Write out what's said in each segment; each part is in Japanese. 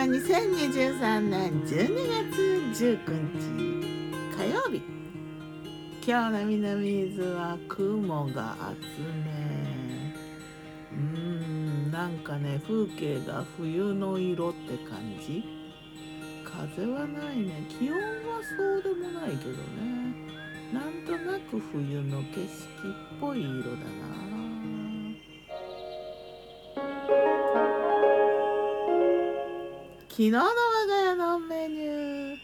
は2023年12月19日火曜日。今日の南伊豆は雲が厚め。うーんなんかね風景が冬の色って感じ。風はないね。気温はそうでもないけどね。なんとなく冬の景色っぽい色だな。昨日の我が家のメニュー。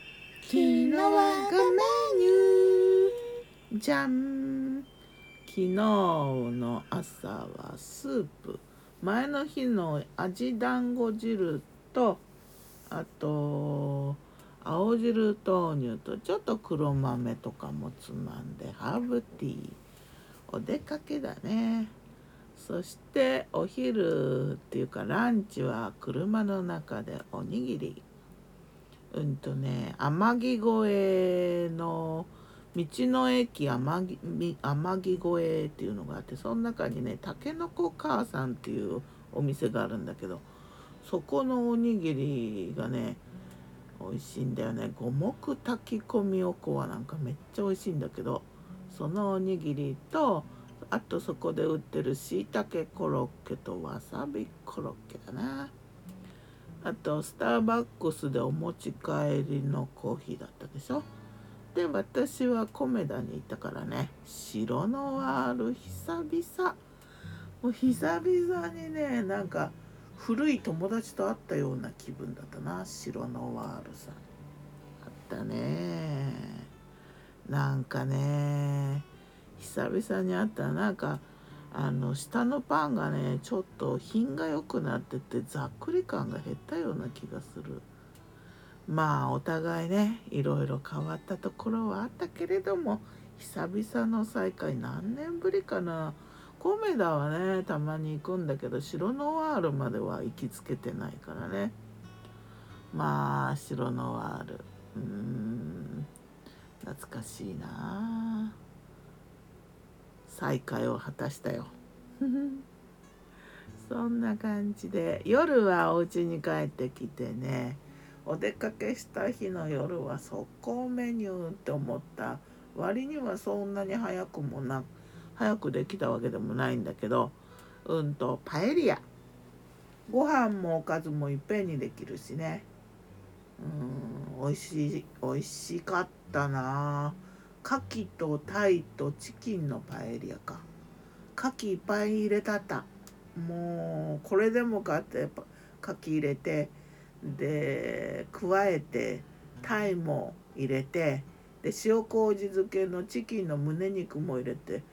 昨日我がメニュー。じゃん。昨日の朝はスープ。前の日の味団子汁とあと青汁豆乳とちょっと黒豆とかもつまんでハーブティー。お出かけだね。そしてお昼っていうかランチは車の中でおにぎり。うんとね天城越えの道の駅天城越えっていうのがあってその中にねたけのこ母さんっていうお店があるんだけどそこのおにぎりがね美味しいんだよね。五目炊き込みおこわなんかめっちゃ美味しいんだけどそのおにぎりとあとそこで売ってるしいたけコロッケとわさびコロッケだな。あとスターバックスでお持ち帰りのコーヒーだったでしょ。で私はコメダに行ったからね。白ノワール久々。もう久々にねなんか古い友達と会ったような気分だったな。白ノワールさん。あったね。なんかね。久々に会ったらなんかあの下のパンがねちょっと品が良くなっててざっくり感が減ったような気がする。まあお互いねいろいろ変わったところはあったけれども久々の再会何年ぶりかな。コメダはねたまに行くんだけど白ノワールまでは行きつけてないからね。まあ白ノワール。うーん懐かしいな。あ再会を果たしたよ。そんな感じで夜はお家に帰ってきてねお出かけした日の夜は速攻メニューって思った。割にはそんなに早くもな早くできたわけでもないんだけどうんとパエリア。ご飯もおかずもいっぺんにできるしね。うん美味しい美味しかったな。あ牡蠣とタイとチキンのパエリアか。牡蠣いっぱい入れたった。もうこれでもかって牡蠣入れてで加えてタイも入れてで塩麹漬けのチキンの胸肉も入れて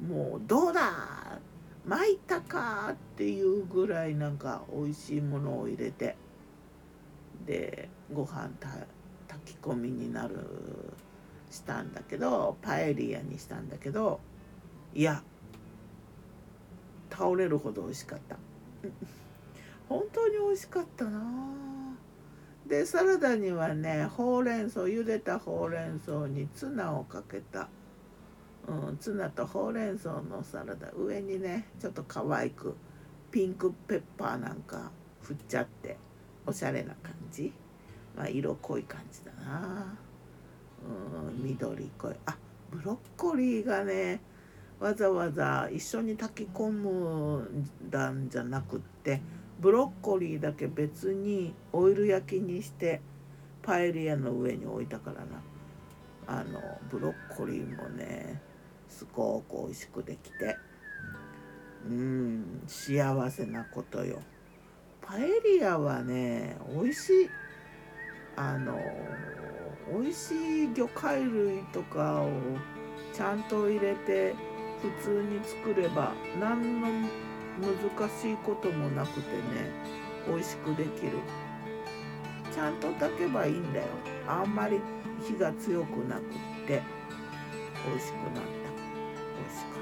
もうどうだ巻いたかっていうぐらいなんか美味しいものを入れてでご飯炊き込みになる。したんだけどパエリアにしたんだけどいや倒れるほど美味しかった。本当に美味しかったな。でサラダにはねほうれん草茹でたほうれん草にツナをかけた、うん、ツナとほうれん草のサラダ。上にねちょっと可愛くピンクペッパーなんか振っちゃっておしゃれな感じ。まあ色濃い感じだな。うん緑濃い。あブロッコリーがねわざわざ一緒に炊き込むんだんじゃなくってブロッコリーだけ別にオイル焼きにしてパエリアの上に置いたからな。あのブロッコリーもねすごく美味しくできてうん幸せなことよ。パエリアはね美味しい。あの美味しい魚介類とかをちゃんと入れて普通に作れば何の難しいこともなくてね美味しくできる。ちゃんと炊けばいいんだよ。あんまり火が強くなくって美味しくなった。美味しか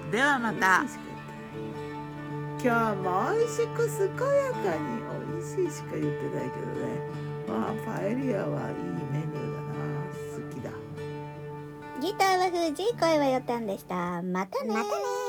った。ではまた。今日も美味しく健やかに美味しいしか言ってないけどねエリアはいいメニューだな。好きだ。ギターは藤井声はよたんでした。またねまたね